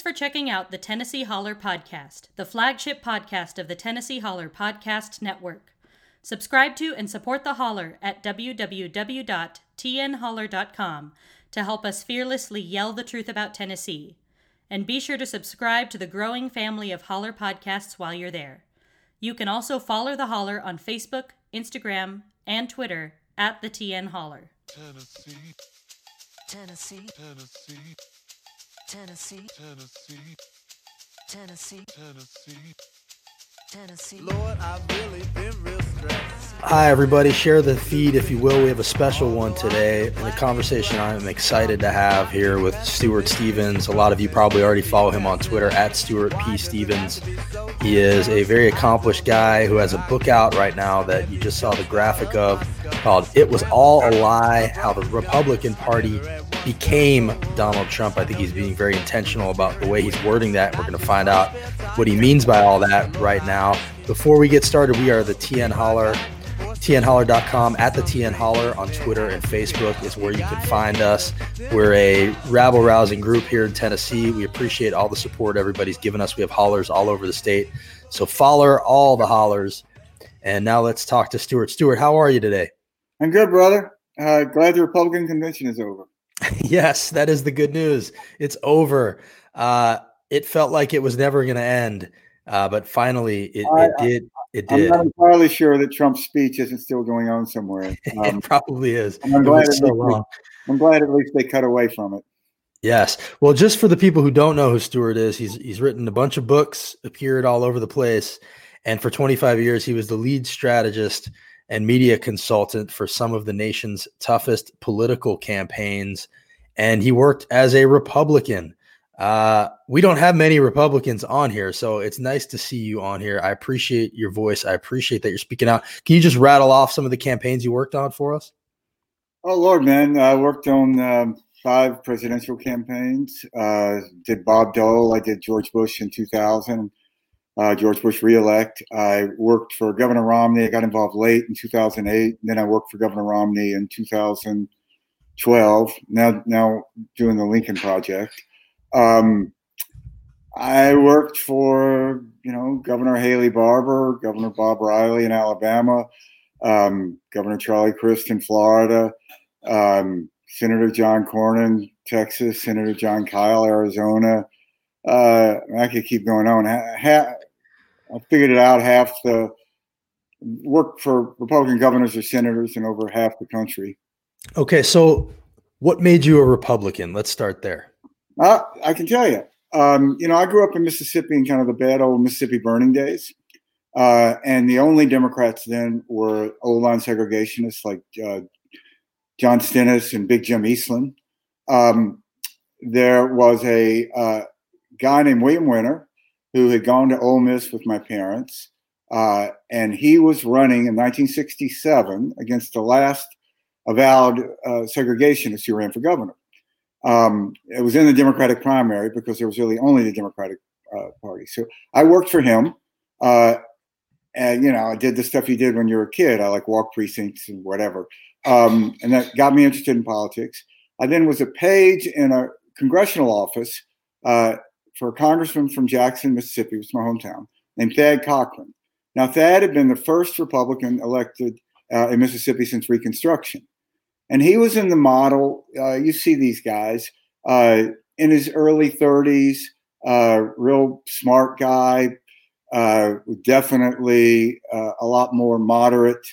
Thanks for checking out the Tennessee Holler Podcast, the flagship podcast of the Tennessee Holler Podcast Network. Subscribe to and support the Holler at www.tnholler.com to help us fearlessly yell the truth about Tennessee. And be sure to subscribe to the growing family of Holler podcasts while you're there. You can also follow the Holler on Facebook, Instagram, and Twitter at the TN Holler. Tennessee, Tennessee, Tennessee, Tennessee, Tennessee, Tennessee, Tennessee. Tennessee. Lord, I've really been real stressed. Hi, everybody. Share the feed if you will. We have a special one today and a conversation I'm excited to have here with Stuart Stevens. A lot of you probably already follow him on Twitter at Stuart P. Stevens. He is a very accomplished guy who has a book out right now that you just saw the graphic of called It Was All a Lie How the Republican Party Became Donald Trump. I think he's being very intentional about the way he's wording that. We're going to find out what he means by all that right now. Before we get started, we are the TN Holler tnholler.com at the tn holler on twitter and facebook is where you can find us. We're a rabble rousing group here in tennessee. We appreciate all the support everybody's given us. We have hollers all over the state. So follow all the hollers. And now let's talk to stuart. Stuart how are you today I'm good, brother. Uh, glad the Republican convention is over. yes that is the good news it's over uh, it felt like it was never going to end uh, but finally it, I- it did it I'm did not entirely sure that Trump's speech isn't still going on somewhere. Um, it probably is I'm glad, so least they, long. I'm glad at least they cut away from it. Yes. Well, just for the people who don't know who Stuart is, he's he's written a bunch of books, appeared all over the place, and for 25 years he was the lead strategist and media consultant for some of the nation's toughest political campaigns, and he worked as a Republican. Uh, we don't have many Republicans on here, so it's nice to see you on here. I appreciate your voice. I appreciate that you're speaking out. Can you just rattle off some of the campaigns you worked on for us? Oh Lord, man! I worked on um, five presidential campaigns. Uh, did Bob Dole? I did George Bush in 2000. Uh, George Bush reelect. I worked for Governor Romney. I got involved late in 2008. Then I worked for Governor Romney in 2012. Now, now doing the Lincoln Project. Um, I worked for you know Governor Haley Barbour, Governor Bob Riley in Alabama, um, Governor Charlie Crist in Florida, um, Senator John Cornyn, Texas, Senator Jon Kyl, Arizona. Uh, I could keep going on. Ha- ha- I figured it out. Half the work for Republican governors or senators in over half the country. Okay, so what made you a Republican? Let's start there. Uh, I can tell you. Um, you know, I grew up in Mississippi in kind of the bad old Mississippi burning days. Uh, and the only Democrats then were old line segregationists like uh, John Stennis and Big Jim Eastland. Um, there was a uh, guy named William Winter who had gone to Ole Miss with my parents. Uh, and he was running in 1967 against the last avowed uh, segregationist who ran for governor. Um, it was in the Democratic primary because there was really only the Democratic uh, Party. So I worked for him, uh, and you know I did the stuff you did when you were a kid. I like walk precincts and whatever, um, and that got me interested in politics. I then was a page in a congressional office uh, for a congressman from Jackson, Mississippi, which is my hometown, named Thad Cochran. Now Thad had been the first Republican elected uh, in Mississippi since Reconstruction and he was in the model. Uh, you see these guys uh, in his early 30s, uh, real smart guy, uh, definitely uh, a lot more moderate,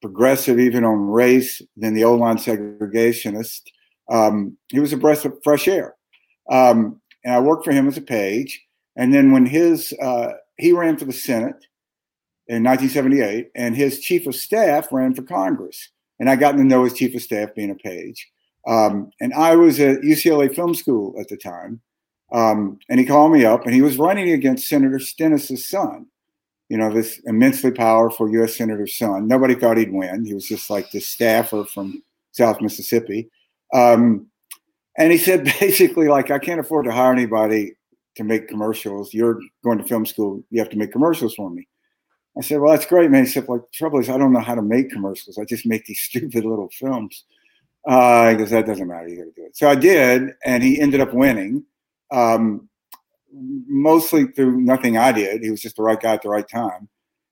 progressive, even on race, than the old line segregationist. Um, he was a breath of fresh air. Um, and I worked for him as a page. And then when his he ran for the Senate in 1978, and his chief of staff ran for Congress and I got to know his chief of staff being a page. Um, and I was at UCLA Film School at the time. Um, and he called me up and he was running against Senator Stennis's son, you know, this immensely powerful U.S. Senator's son. Nobody thought he'd win. He was just like this staffer from South Mississippi. Um, and he said basically, like, I can't afford to hire anybody to make commercials. You're going to film school. You have to make commercials for me. I said, well, that's great, man. He said, like, the trouble is I don't know how to make commercials. I just make these stupid little films. Uh, because that doesn't matter. You got to do it. So I did, and he ended up winning. um, mostly through nothing I did. He was just the right guy at the right time.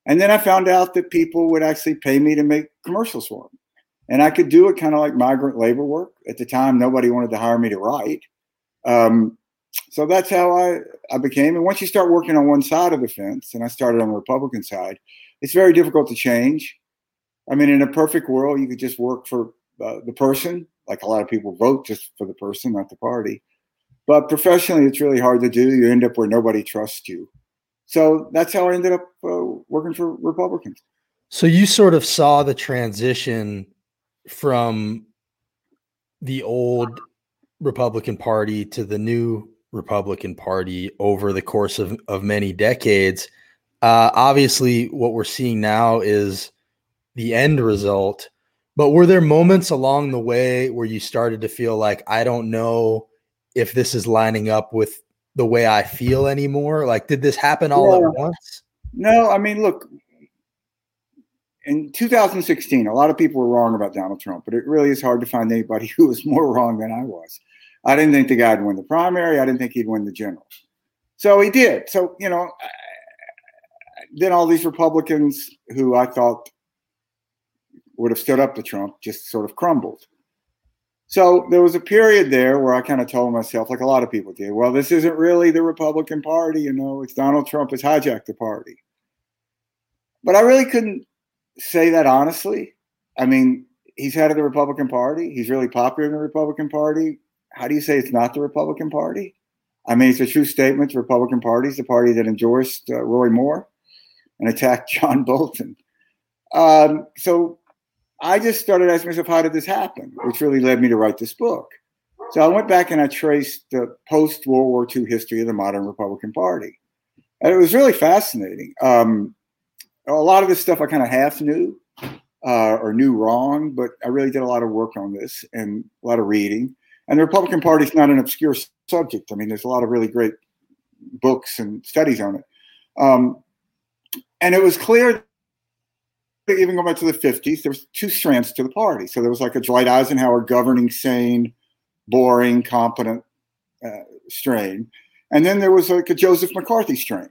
And then I found out that people would actually pay me to make commercials for. And I could do it kind of like migrant labor work. At the time, nobody wanted to hire me to write. Um, so that's how I, I became. And once you start working on one side of the fence, and I started on the Republican side, it's very difficult to change. I mean, in a perfect world, you could just work for uh, the person. Like a lot of people vote just for the person, not the party. But professionally, it's really hard to do. You end up where nobody trusts you. So that's how I ended up uh, working for Republicans. So you sort of saw the transition from the old Republican Party to the new Republican Party over the course of, of many decades. Uh, obviously, what we're seeing now is the end result. But were there moments along the way where you started to feel like, I don't know if this is lining up with the way I feel anymore? Like, did this happen all Yeah. at once? No, I mean, look, in 2016, a lot of people were wrong about Donald Trump, but it really is hard to find anybody who was more wrong than I was. I didn't think the guy would win the primary. I didn't think he'd win the general. So he did. So, you know, then all these Republicans who I thought would have stood up to Trump just sort of crumbled. So there was a period there where I kind of told myself, like a lot of people did, well, this isn't really the Republican Party, you know, it's Donald Trump has hijacked the party. But I really couldn't say that honestly. I mean, he's head of the Republican Party. He's really popular in the Republican Party. How do you say it's not the Republican Party? I mean, it's a true statement. The Republican Party is the party that endorsed uh, Roy Moore and attacked John Bolton. Um, so I just started asking myself, how did this happen? Which really led me to write this book. So I went back and I traced the post World War II history of the modern Republican Party. And it was really fascinating. Um, a lot of this stuff I kind of half knew uh, or knew wrong, but I really did a lot of work on this and a lot of reading. And the Republican Party is not an obscure subject. I mean, there's a lot of really great books and studies on it. Um, and it was clear even going back to the 50s, there was two strands to the party. So there was like a Dwight Eisenhower governing, sane, boring, competent uh, strain. And then there was like a Joseph McCarthy strain,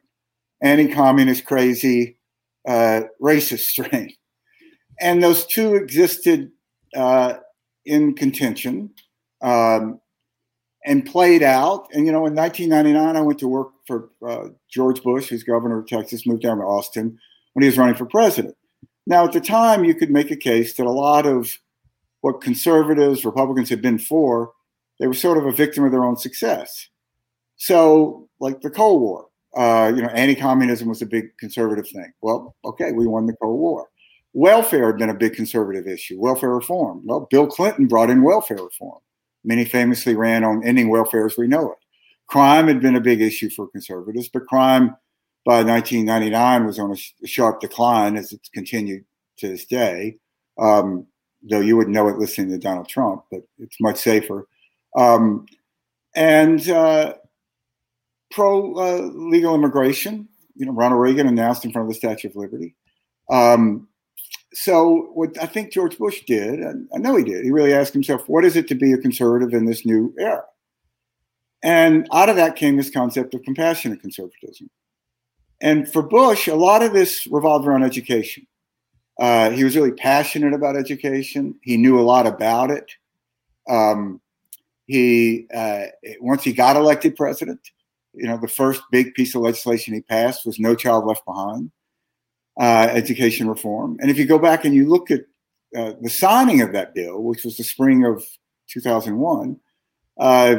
anti-communist, crazy, uh, racist strain. And those two existed uh, in contention um, and played out. And, you know, in 1999, I went to work for uh, George Bush, who's governor of Texas, moved down to Austin when he was running for president. Now, at the time, you could make a case that a lot of what conservatives, Republicans had been for, they were sort of a victim of their own success. So, like the Cold War, uh, you know, anti-communism was a big conservative thing. Well, okay, we won the Cold War. Welfare had been a big conservative issue. Welfare reform. Well, Bill Clinton brought in welfare reform. Many famously ran on ending welfare as we know it. Crime had been a big issue for conservatives, but crime by 1999 was on a, sh- a sharp decline as it's continued to this day. Um, though you wouldn't know it listening to Donald Trump, but it's much safer. Um, and uh, pro uh, legal immigration, you know, Ronald Reagan announced in front of the Statue of Liberty. Um, so what I think George Bush did, and I know he did, he really asked himself, what is it to be a conservative in this new era? And out of that came this concept of compassionate conservatism. And for Bush, a lot of this revolved around education. Uh, he was really passionate about education. He knew a lot about it. Um, he uh, once he got elected president, you know, the first big piece of legislation he passed was No Child Left Behind, uh, education reform. And if you go back and you look at uh, the signing of that bill, which was the spring of 2001, uh,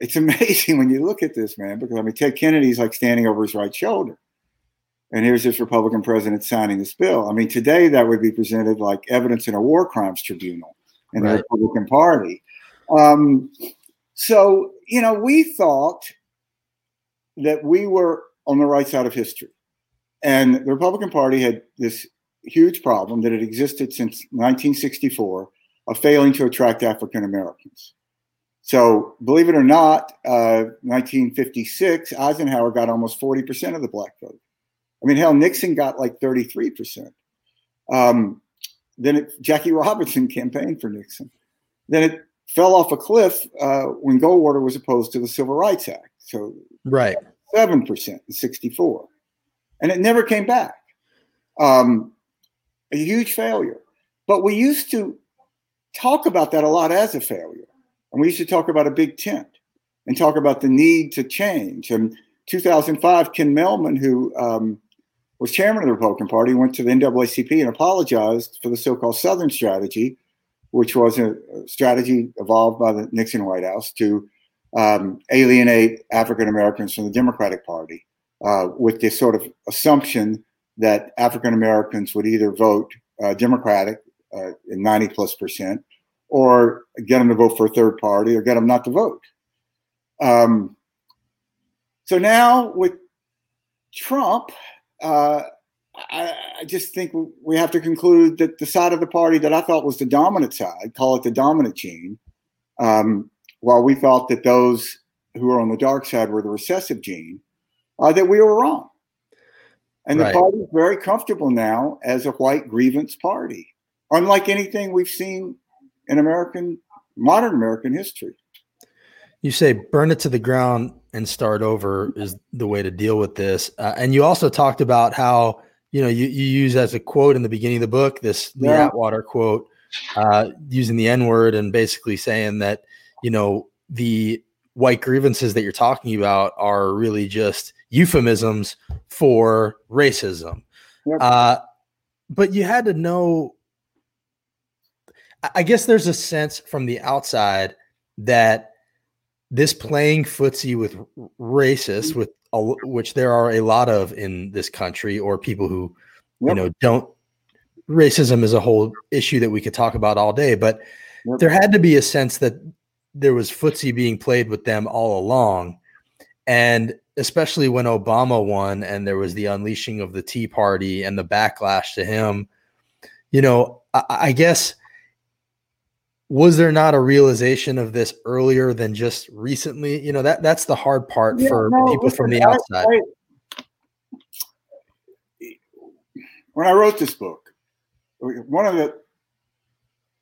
it's amazing when you look at this man because I mean Ted Kennedy's like standing over his right shoulder, and here's this Republican president signing this bill. I mean today that would be presented like evidence in a war crimes tribunal in the Republican Party. Um, so you know we thought that we were on the right side of history, and the Republican Party had this huge problem that had existed since 1964 of failing to attract African Americans. So, believe it or not, uh, 1956, Eisenhower got almost 40% of the black vote. I mean, hell, Nixon got like 33%. Um, then it, Jackie Robinson campaigned for Nixon. Then it fell off a cliff uh, when Goldwater was opposed to the Civil Rights Act. So Right. seven percent in '64, and it never came back. Um, a huge failure. But we used to talk about that a lot as a failure, and we used to talk about a big tent and talk about the need to change. And 2005, Ken Mehlman, who um, was chairman of the Republican Party, went to the NAACP and apologized for the so-called Southern strategy, which was a a strategy evolved by the Nixon White House to um, alienate African Americans from the Democratic Party uh, with this sort of assumption that African Americans would either vote uh, Democratic uh, in 90 plus percent or get them to vote for a third party or get them not to vote. Um, so now with Trump, uh, I, I just think we have to conclude that the side of the party that I thought was the dominant side, call it the dominant gene, um, while we thought that those who are on the dark side were the recessive gene, uh, that we were wrong. And Right. the party is very comfortable now as a white grievance party, unlike anything we've seen in American, modern American history. You say burn it to the ground and start over is the way to deal with this. Uh, and you also talked about how, you know, you, you use as a quote in the beginning of the book, this Yeah. Atwater quote, uh, using the N word and basically saying that, you know, the white grievances that you're talking about are really just euphemisms for racism. Yep. Uh, but you had to know, I- guess there's a sense from the outside that this playing footsie with racists, with a, which there are a lot of in this country, or people who you know don't. Racism is a whole issue that we could talk about all day, but Yep. there had to be a sense that there was footsie being played with them all along, and especially when Obama won and there was the unleashing of the Tea Party and the backlash to him. You know, I, I guess was there not a realization of this earlier than just recently you know that that's the hard part Yeah, for no, people from the outside I- when I wrote this book, one of the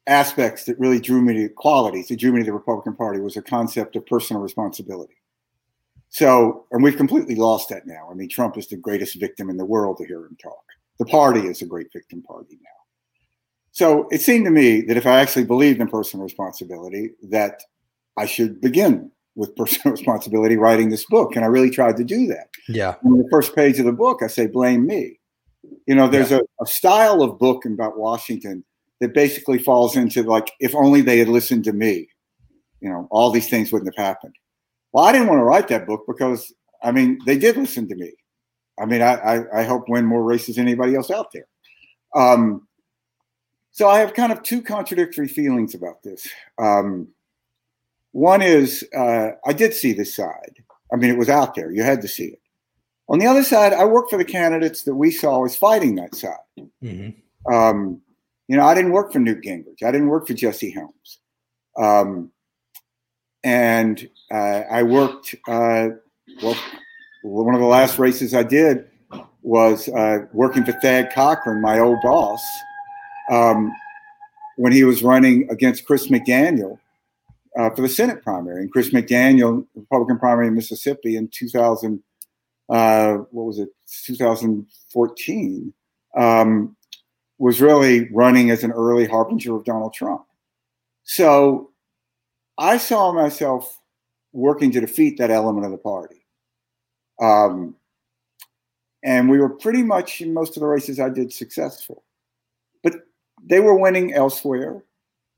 aspects that really drew me to qualities that drew me to the Republican Party was a concept of personal responsibility. So, and we've completely lost that now. I mean, Trump is the greatest victim in the world to hear him talk. The party is a great victim party now. So it seemed to me that if I actually believed in personal responsibility, that I should begin with personal responsibility writing this book. And I really tried to do that yeah on the first page of the book, I say, blame me. You know, there's a, a style of book about Washington that basically falls into like, if only they had listened to me, you know, all these things wouldn't have happened. Well, I didn't want to write that book because, I mean, they did listen to me. I mean, I, I, I helped win more races than anybody else out there. Um, so I have kind of two contradictory feelings about this. Um, one is uh, I did see this side. I mean, it was out there. You had to see it. On the other side, I worked for the candidates that we saw as fighting that side. Mhm. Um, you know, I didn't work for Newt Gingrich. I didn't work for Jesse Helms. Um, and uh, I worked, uh, well, one of the last races I did was uh, working for Thad Cochran, my old boss, um, when he was running against Chris McDaniel uh, for the Senate primary. And Chris McDaniel, Republican primary in Mississippi in 2000, uh, what was it, 2014, um, was really running as an early harbinger of Donald Trump. So I saw myself working to defeat that element of the party. Um, and we were pretty much in most of the races I did successful. But they were winning elsewhere.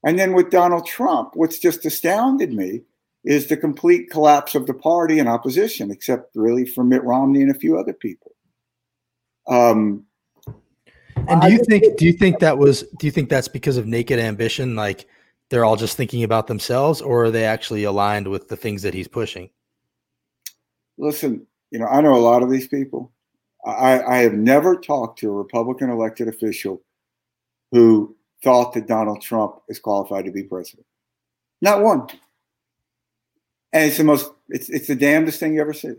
And then with Donald Trump, what's just astounded me is the complete collapse of the party and opposition, except really for Mitt Romney and a few other people. Um, and do you think do you think that was do you think that's because of naked ambition like they're all just thinking about themselves or are they actually aligned with the things that he's pushing listen, you know, I know a lot of these people. I, I have never talked to a Republican elected official who thought that Donald Trump is qualified to be president. Not one. And it's the most, it's, it's the damnedest thing you ever see.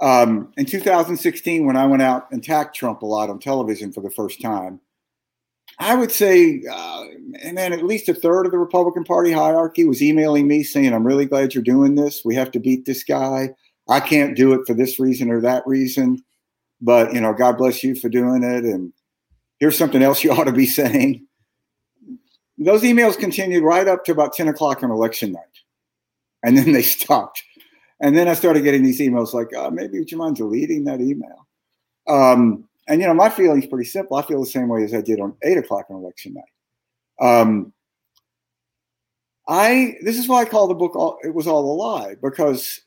Um, in 2016, when I went out and attacked Trump a lot on television for the first time, I would say, uh, and then at least a third of the Republican Party hierarchy was emailing me saying, "I'm really glad you're doing this. We have to beat this guy. I can't do it for this reason or that reason, but you know, God bless you for doing it." And here's something else you ought to be saying. Those emails continued right up to about 10 o'clock on election night, and then they stopped. And then I started getting these emails like, oh, maybe would you mind deleting that email? Um, and you know, my feeling's pretty simple. I feel the same way as I did on eight o'clock on election night. Um, I this is why I call the book all, "It Was All a Lie" because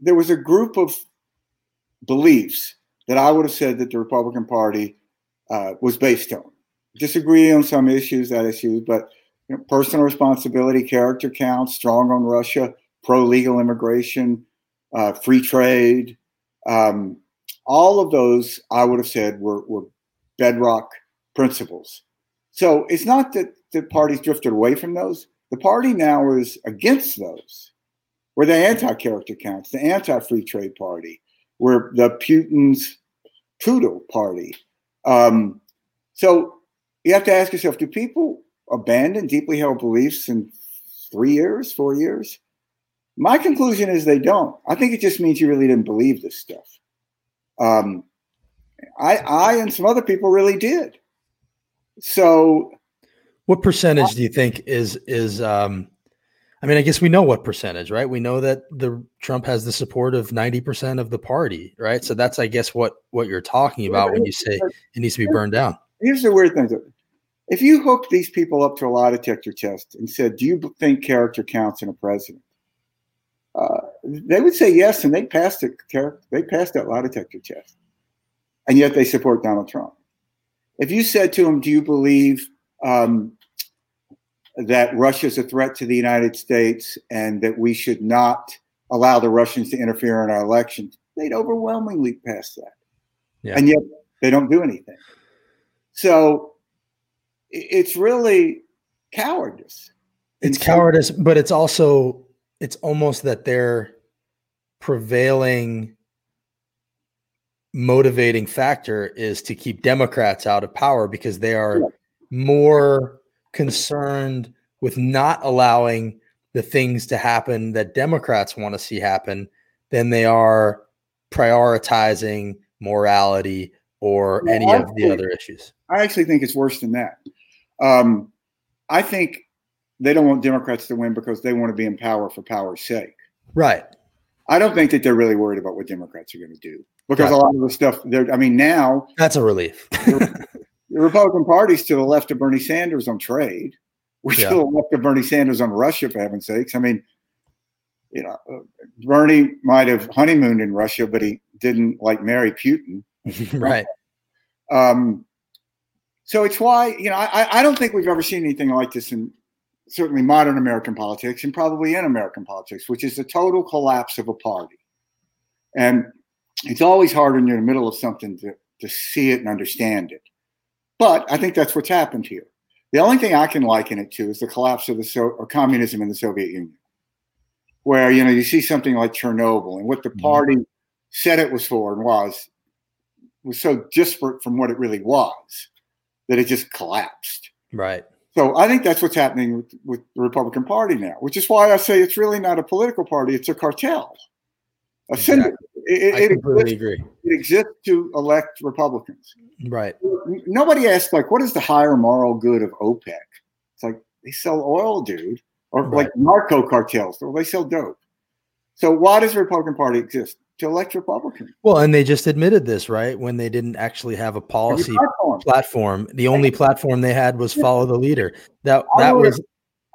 there was a group of beliefs that I would have said that the Republican Party uh, was based on. Disagree on some issues, that issue, but you know, personal responsibility, character counts, strong on Russia, pro legal immigration, uh, free trade. Um, all of those I would have said were, were bedrock principles. So it's not that the parties drifted away from those. The party now is against those. We're the anti-character counts, the anti-free trade party. We're the Putin's poodle party. Um, so you have to ask yourself: Do people abandon deeply held beliefs in three years, four years? My conclusion is they don't. I think it just means you really didn't believe this stuff. Um, I, I, and some other people really did. So, what percentage do you think is is? Um, I mean, I guess we know what percentage, right? We know that the Trump has the support of ninety percent of the party, right? So that's, I guess, what what you're talking about when you say it needs to be burned down. Here's the weird thing: if you hooked these people up to a lie detector test and said, "Do you think character counts in a president?" Uh, they would say yes, and they passed it. They passed that lie detector test, and yet they support Donald Trump. If you said to them, "Do you believe um, that Russia is a threat to the United States and that we should not allow the Russians to interfere in our elections?" They'd overwhelmingly pass that, Yeah. and yet they don't do anything. So it's really cowardice. It's cowardice, but it's also it's almost that their prevailing motivating factor is to keep Democrats out of power because they are more concerned with not allowing the things to happen that Democrats want to see happen than they are prioritizing morality or Well, any of the other issues. I actually think it's worse than that. Um, I think they don't want Democrats to win because they want to be in power for power's sake. Right. I don't think that they're really worried about what Democrats are going to do because a lot of the stuff they're. I mean, now That's a relief. the Republican Party's to the left of Bernie Sanders on trade. We're Yeah. to the left of Bernie Sanders on Russia, for heaven's sakes. I mean, you know, uh, Bernie might have honeymooned in Russia, but he didn't like marry Putin. right. Um, so it's why you know I, I don't think we've ever seen anything like this in certainly modern American politics and probably in American politics, which is the total collapse of a party. And it's always hard when you're in the middle of something to, to see it and understand it. But I think that's what's happened here. The only thing I can liken it to is the collapse of the so- or communism in the Soviet Union, where you know you see something like Chernobyl and what the Mhm. party said it was for and was was so disparate from what it really was that it just collapsed. Right. So I think that's what's happening with, with the Republican Party now, which is why I say it's really not a political party; it's a cartel. A syndicate. It, I it, completely exists, agree. it exists to elect Republicans. Right. Nobody asks like, what is the higher moral good of OPEC? It's like they sell oil, dude, or Right. like narco cartels, or they sell dope. So why does the Republican Party exist? To elect Republicans. Well, and they just admitted this, right? When they didn't actually have a policy platform. platform, the only platform they had was follow the leader. That I that wrote a- was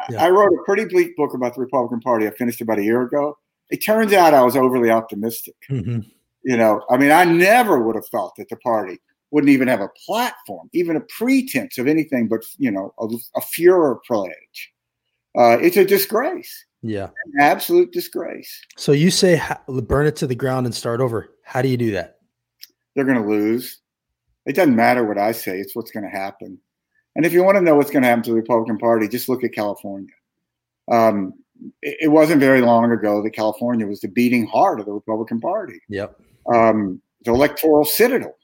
Yeah. I wrote a pretty bleak book about the Republican Party. I finished about a year ago. It turns out I was overly optimistic. Mhm. You know, I mean, I never would have thought that the party wouldn't even have a platform, even a pretense of anything but, you know, a, a furor pledge. Uh, it's a disgrace, yeah. an absolute disgrace. So you say burn it to the ground and start over. How do you do that? They're going to lose. It doesn't matter what I say, it's what's going to happen. And if you want to know what's going to happen to the Republican Party, just look at California. Um, it, it wasn't very long ago that California was the beating heart of the Republican Party. Yep. um, the electoral citadel.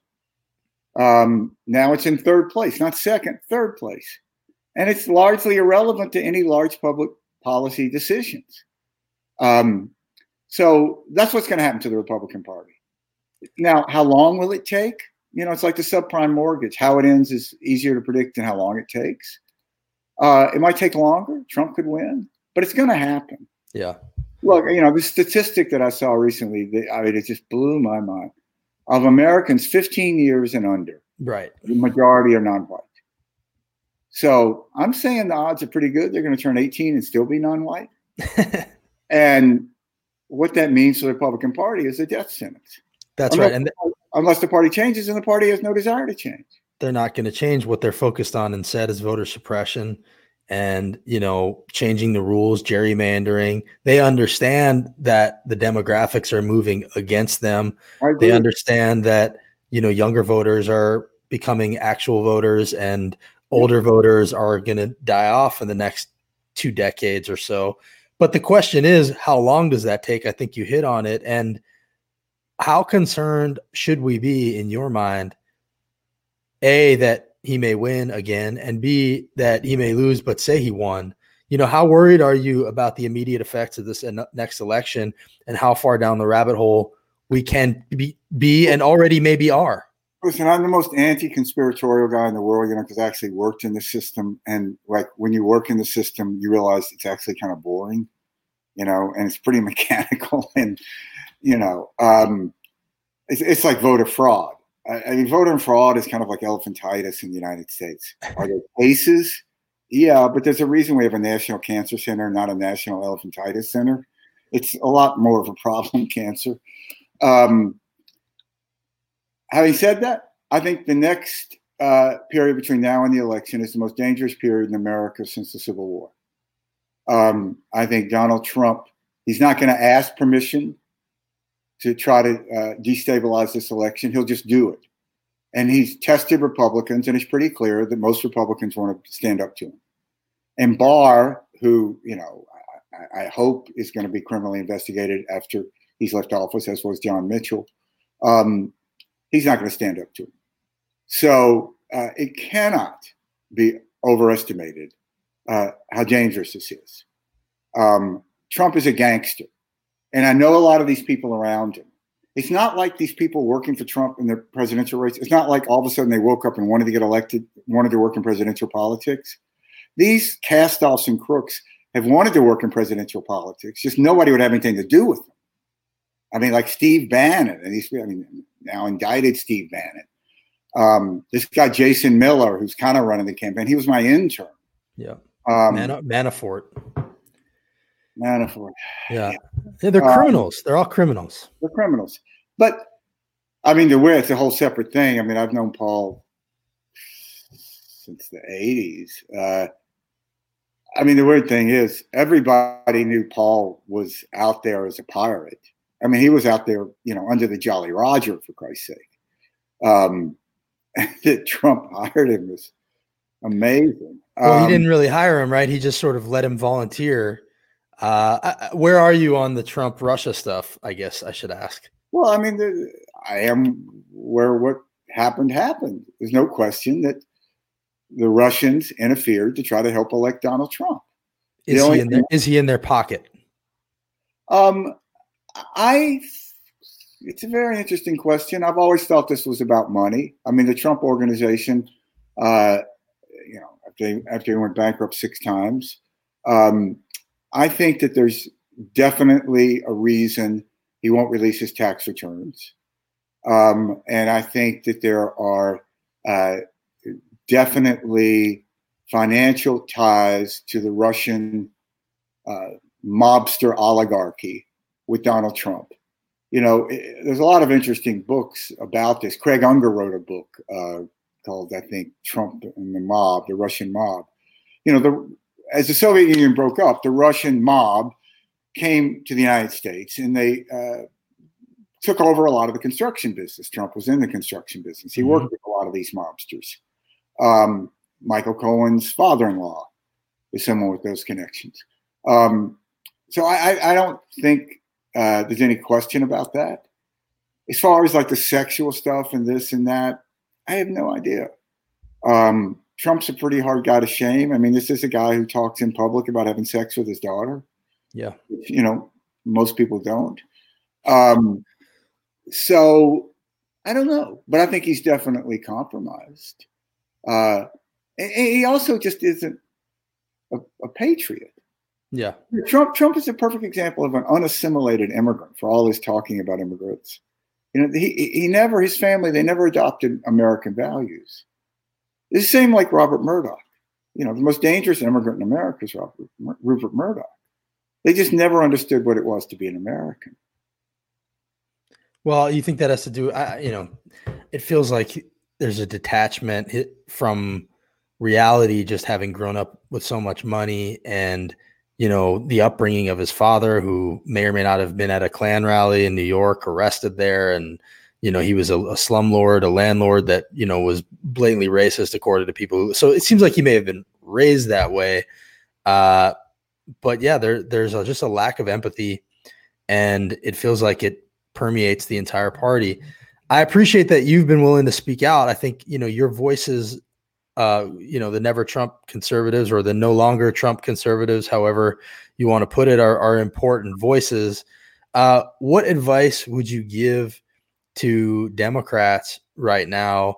Um, now it's in third place, not second, third place. And it's largely irrelevant to any large public policy decisions. Um, so that's what's going to happen to the Republican Party. Now, how long will it take? You know, it's like the subprime mortgage. How it ends is easier to predict than how long it takes. Uh, it might take longer. Trump could win, but it's going to happen. Yeah. Look, you know, the statistic that I saw recently, the, I mean, it just blew my mind. Of Americans 15 years and under, Right. the majority are non-white. So I'm saying the odds are pretty good. They're going to turn 18 and still be non-white. And what that means for the Republican Party is a death sentence. That's unless, right. And unless the party changes, and the party has no desire to change. they're not going to change what they're focused on instead is voter suppression and you know changing the rules gerrymandering they understand that the demographics are moving against them they understand that you know younger voters are becoming actual voters and older voters are going to die off in the next two decades or so. But the question is how long does that take? I think you hit on it. And how concerned should we be in your mind a that he may win again and b that he may lose but say he won? You know how worried are you about the immediate effects of this next election and how far down the rabbit hole we can be, be and already maybe are Listen, I'm the most anti-conspiratorial guy in the world, you know, because I actually worked in the system. And like when you work in the system, you realize it's actually kind of boring, you know, and it's pretty mechanical. And, you know, um, it's, it's like voter fraud. I, I mean, voter fraud is kind of like elephantitis in the United States. Are there cases? Yeah, but there's a reason we have a national cancer center, not a national elephantitis center. It's a lot more of a problem, cancer. Um, having said that, I think the next uh, period between now and the election is the most dangerous period in America since the Civil War. Um, I think Donald Trump, he's not going to ask permission to try to uh, destabilize this election. He'll just do it. And he's tested Republicans, and it's pretty clear that most Republicans want to stand up to him. And Barr, who, you know, I, I hope is going to be criminally investigated after he's left office, as was John Mitchell. Um, he's not going to stand up to him. So uh, it cannot be overestimated uh, how dangerous this is. Um, Trump is a gangster. And I know a lot of these people around him. It's not like these people working for Trump in the presidential race. It's not like all of a sudden they woke up and wanted to get elected, wanted to work in presidential politics. These cast offs and crooks have wanted to work in presidential politics, just nobody would have anything to do with them. I mean, like Steve Bannon, and he's, I mean, now indicted Steve Bannon. Um, this guy, Jason Miller, who's kind of running the campaign, he was my intern. yeah Um, Man- manafort Manafort. yeah, Yeah, they're Um, criminals they're all criminals They're criminals. But I mean, the way it's a whole separate thing. I mean, I've known Paul since the 80s. Uh, I mean, the weird thing is, everybody knew Paul was out there as a pirate. I mean, he was out there, you know, under the Jolly Roger, for Christ's sake. Um, that Trump hired him was amazing. well he Um, didn't really hire him right he just sort of let him volunteer uh I- where are you on the trump russia stuff i guess i should ask Well, I mean, the, I am where what happened happened. There's no question that the Russians interfered to try to help elect Donald Trump. Is he in their, is he in their pocket Um, I. It's a very interesting question. I've always thought this was about money. I mean, the Trump organization, uh, you know, after after he went bankrupt six times, um, I think that there's definitely a reason he won't release his tax returns. Um, and I think that there are uh, definitely financial ties to the Russian uh, mobster oligarchy with Donald Trump. You know, i- there's a lot of interesting books about this. Craig Unger wrote a book uh, called, I think, Trump and the Mob, the Russian Mob. You know, the as the Soviet Union broke up, the Russian mob came to the United States and they uh, took over a lot of the construction business. Trump was in the construction business. He worked with a lot of these mobsters. Um, Michael Cohen's father-in-law is someone with those connections. Um, so I, I, I don't think uh, there's any question about that. As far as like the sexual stuff and this and that, I have no idea. Um, Trump's a pretty hard guy to shame. I mean, this is a guy who talks in public about having sex with his daughter. Yeah. You know, most people don't. Um, so I don't know, but I think he's definitely compromised. Uh, and, and he also just isn't a, a patriot. Yeah. Trump Trump is a perfect example of an unassimilated immigrant for all his talking about immigrants. You know, he he never his family they never adopted American values. It's the same like Robert Murdoch. You know, the most dangerous immigrant in America is Robert Rupert Murdoch. They just never understood what it was to be an American. Well, you think that has to do, I, you know, it feels like there's a detachment from reality, just having grown up with so much money and, you know, the upbringing of his father, who may or may not have been at a Klan rally in New York, arrested there. And, you know, he was a, a slumlord, a landlord that, you know, was blatantly racist according to people. Who, so it seems like he may have been raised that way. Uh, but yeah, there, there's a, just a lack of empathy. And it feels like it permeates the entire party. I appreciate that you've been willing to speak out. I think you know your voices, uh, you know, the never Trump conservatives or the no longer Trump conservatives, however you want to put it, are, are important voices. Uh, what advice would you give to Democrats right now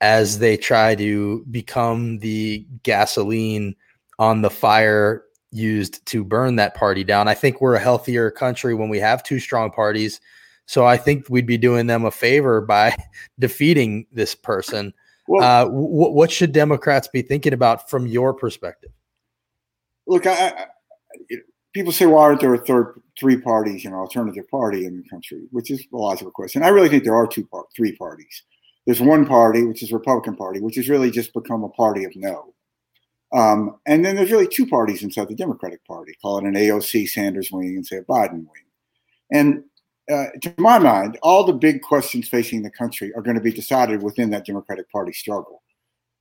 as they try to become the gasoline on the fire used to burn that party down? I think we're a healthier country when we have two strong parties so I think we'd be doing them a favor by defeating this person. Well, uh, w- what should Democrats be thinking about from your perspective? Look, I, I, people say, "Why aren't there a third, three parties, an alternative party in the country?" Which is a logical question. I really think there are two, part, three parties. There's one party, which is Republican Party, which has really just become a party of no. Um, and then there's really two parties inside the Democratic Party. Call it an AOC Sanders wing and say a Biden wing. And uh, to my mind, all the big questions facing the country are going to be decided within that Democratic Party struggle.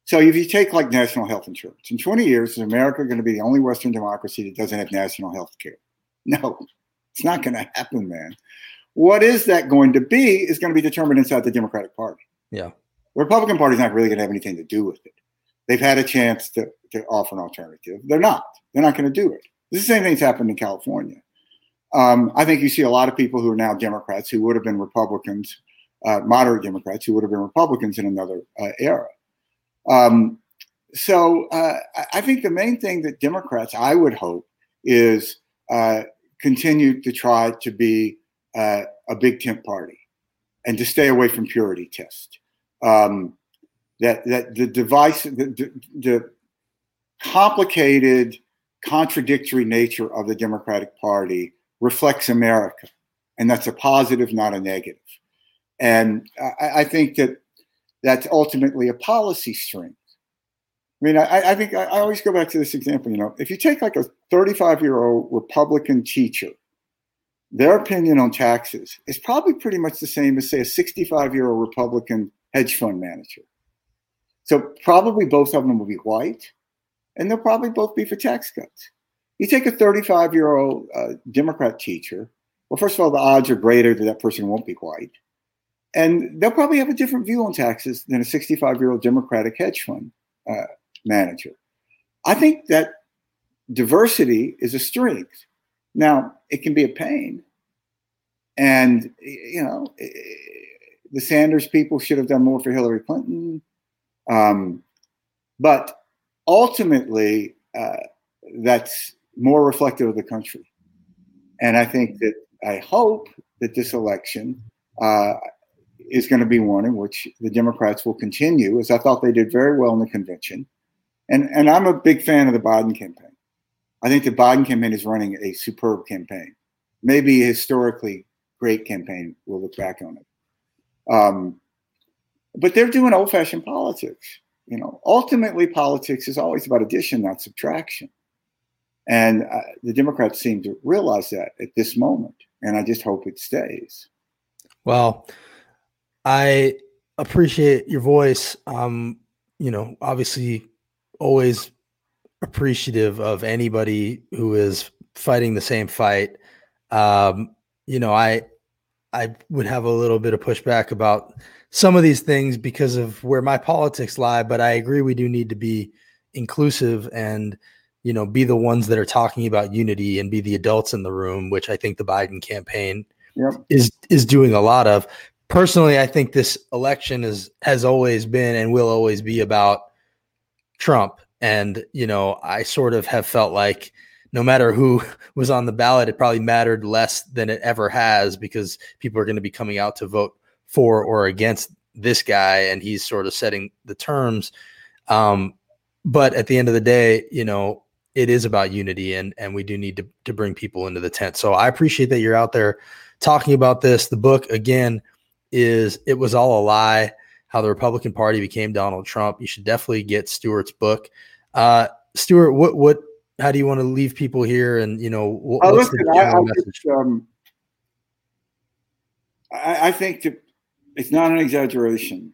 So if you take like national health insurance, in 20 years, is America going to be the only Western democracy that doesn't have national health care? No, it's not going to happen, man. What is that going to be is going to be determined inside the Democratic Party. Yeah. The Republican Party is not really going to have anything to do with it. They've had a chance to, to offer an alternative. They're not. They're not going to do it. This is The same thing's happened in California. Um, I think you see a lot of people who are now Democrats who would have been Republicans, uh, moderate Democrats who would have been Republicans in another uh, era. Um, so uh, I think the main thing that Democrats, I would hope, is uh, continue to try to be uh, a big tent party and to stay away from purity test. Um, that that the device, the, the, the complicated, contradictory nature of the Democratic Party reflects America. And that's a positive, not a negative. And I, I think that that's ultimately a policy strength. I mean, I, I think I, I always go back to this example. You know, if you take like a 35 year old Republican teacher, their opinion on taxes is probably pretty much the same as, say, a 65 year old Republican hedge fund manager. So probably both of them will be white, and they'll probably both be for tax cuts. You take a 35 year old uh, Democrat teacher. Well, first of all, the odds are greater that that person won't be white. And they'll probably have a different view on taxes than a 65 year old Democratic hedge fund uh, manager. I think that diversity is a strength. Now, it can be a pain. And, you know, the Sanders people should have done more for Hillary Clinton. Um, but ultimately, uh, that's more reflective of the country. And I think that I hope that this election uh, is going to be one in which the Democrats will continue, as I thought they did very well in the convention. And, and I'm a big fan of the Biden campaign. I think the Biden campaign is running a superb campaign, maybe a historically great campaign. We'll look back on it. Um, but they're doing old fashioned politics. You know, ultimately, politics is always about addition, not subtraction. And uh, the Democrats seem to realize that at this moment. And I just hope it stays. Well, I appreciate your voice. Um, you know, obviously, always appreciative of anybody who is fighting the same fight. Um, you know, I I would have a little bit of pushback about some of these things because of where my politics lie. But I agree we do need to be inclusive and you know be the ones that are talking about unity and be the adults in the room, which I think the Biden campaign Yep. is is doing a lot of. Personally, I think this election is has always been and will always be about Trump. And you know, I sort of have felt like no matter who was on the ballot, it probably mattered less than it ever has because people are going to be coming out to vote for or against this guy, and he's sort of setting the terms. Um, but at the end of the day, you know, it is about unity, and and we do need to to bring people into the tent. So I appreciate that you're out there talking about this. The book again is "It Was All a Lie." How the Republican Party became Donald Trump. You should definitely get Stuart's book. Uh, Stuart, what what how do you want to leave people here? And you know, wh- Uh, what's the I, I, message? just, um, I, I think that it's not an exaggeration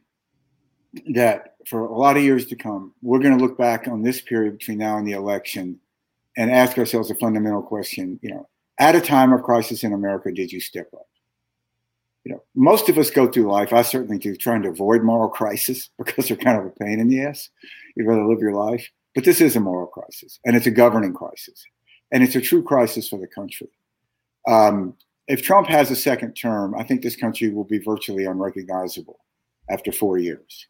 that for a lot of years to come, we're going to look back on this period between now and the election and ask ourselves a fundamental question. You know, at a time of crisis in America, did you step up? You know, most of us go through life. I certainly do, trying to avoid moral crisis because they're kind of a pain in the ass. You'd rather live your life, but this is a moral crisis, and it's a governing crisis, and it's a true crisis for the country. Um, if Trump has a second term, I think this country will be virtually unrecognizable after four years.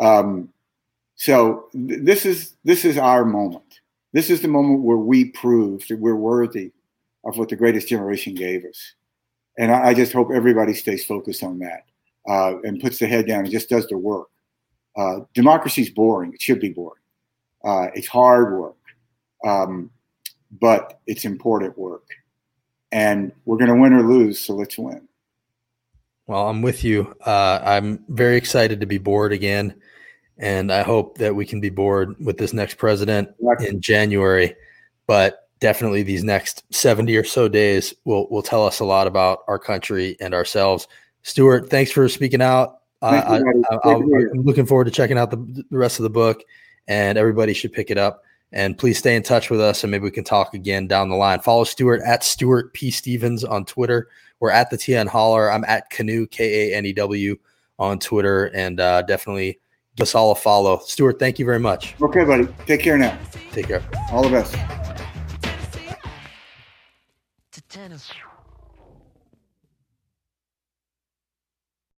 Um, so th- this is this is our moment. This is the moment where we prove that we're worthy of what the greatest generation gave us. And I, I just hope everybody stays focused on that uh, and puts the head down and just does the work. Uh, Democracy is boring. It should be boring. Uh, it's hard work, um, but it's important work. And we're going to win or lose, so let's win. Well, I'm with you. Uh, I'm very excited to be bored again, and I hope that we can be bored with this next president in January. But definitely, these next 70 or so days will will tell us a lot about our country and ourselves. Stuart, thanks for speaking out. You, I, buddy. I, Great to hear. I'm looking forward to checking out the, the rest of the book, and everybody should pick it up. And please stay in touch with us, and maybe we can talk again down the line. Follow Stuart at Stuart P Stevens on Twitter. We're at the TN Holler. I'm at Kanew K A N E W on Twitter, and uh, definitely give us all a follow. Stuart, thank you very much. Okay, buddy. Take care now. Take care. All the best. to tennis.